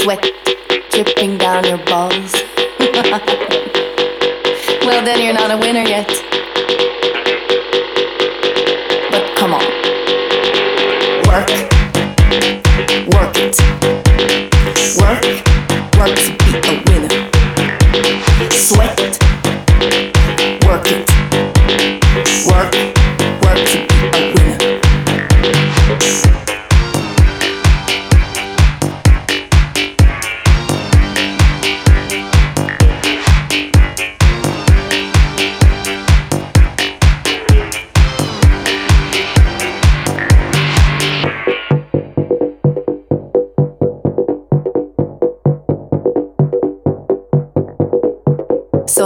sweat dripping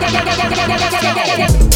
Thank you.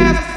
ass